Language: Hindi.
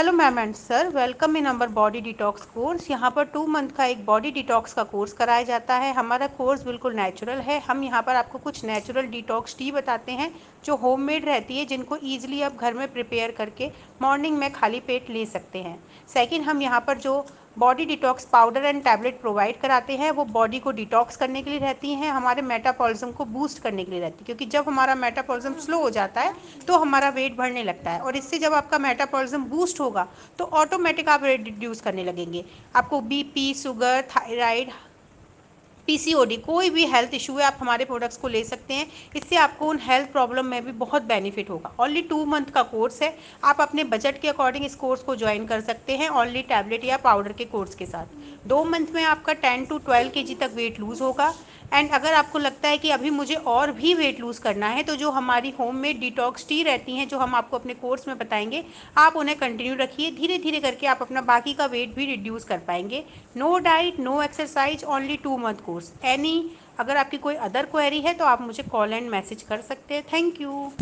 Hello ma'am and sir welcome in number body detox course यहाँ पर टू मंथ का एक बॉडी डिटॉक्स का कोर्स कराया जाता है। हमारा कोर्स बिल्कुल नेचुरल है। हम यहाँ पर आपको कुछ नेचुरल डिटॉक्स टी बताते हैं, जो होममेड रहती है, जिनको ईजिली आप घर में प्रिपेयर करके मॉर्निंग में खाली पेट ले सकते हैं। सेकेंड हम यहाँ पर जो body detox powder and tablet provide कराते हैं, वो बॉडी को डिटॉक्स करने के लिए रहती हैं, हमारे मेटाबॉलिज्म को बूस्ट करने के लिए रहती है, क्योंकि जब हमारा मेटापॉलिज्म स्लो हो जाता है तो हमारा वेट बढ़ने लगता है, और इससे जब आपका मेटापॉलिज्म बूस्ट होगा तो ऑटोमेटिक आप वेट रिड्यूस करने लगेंगे। आपको बीपी शुगर थायराइड पीसीओडी कोई भी हेल्थ इशू है, आप हमारे प्रोडक्ट्स को ले सकते हैं। इससे आपको उन हेल्थ प्रॉब्लम में भी बहुत बेनिफिट होगा। ओनली टू मंथ का कोर्स है। आप अपने बजट के अकॉर्डिंग इस कोर्स को ज्वाइन कर सकते हैं ओनली टैबलेट या पाउडर के कोर्स के साथ। दो मंथ में आपका टेन टू ट्वेल्व के तक वेट लूज़ होगा। एंड अगर आपको लगता है कि अभी मुझे और भी वेट लूज़ करना है तो जो हमारी होम मेड डिटॉक्स टी रहती हैं, जो हम आपको अपने कोर्स में बताएँगे, आप उन्हें कंटिन्यू रखिए। धीरे धीरे करके आप अपना बाकी का वेट भी रिड्यूस कर पाएँगे। No diet no exercise only two month course any अगर आपकी कोई अदर क्वेरी है तो आप मुझे कॉल एंड मैसेज कर सकते हैं। Thank you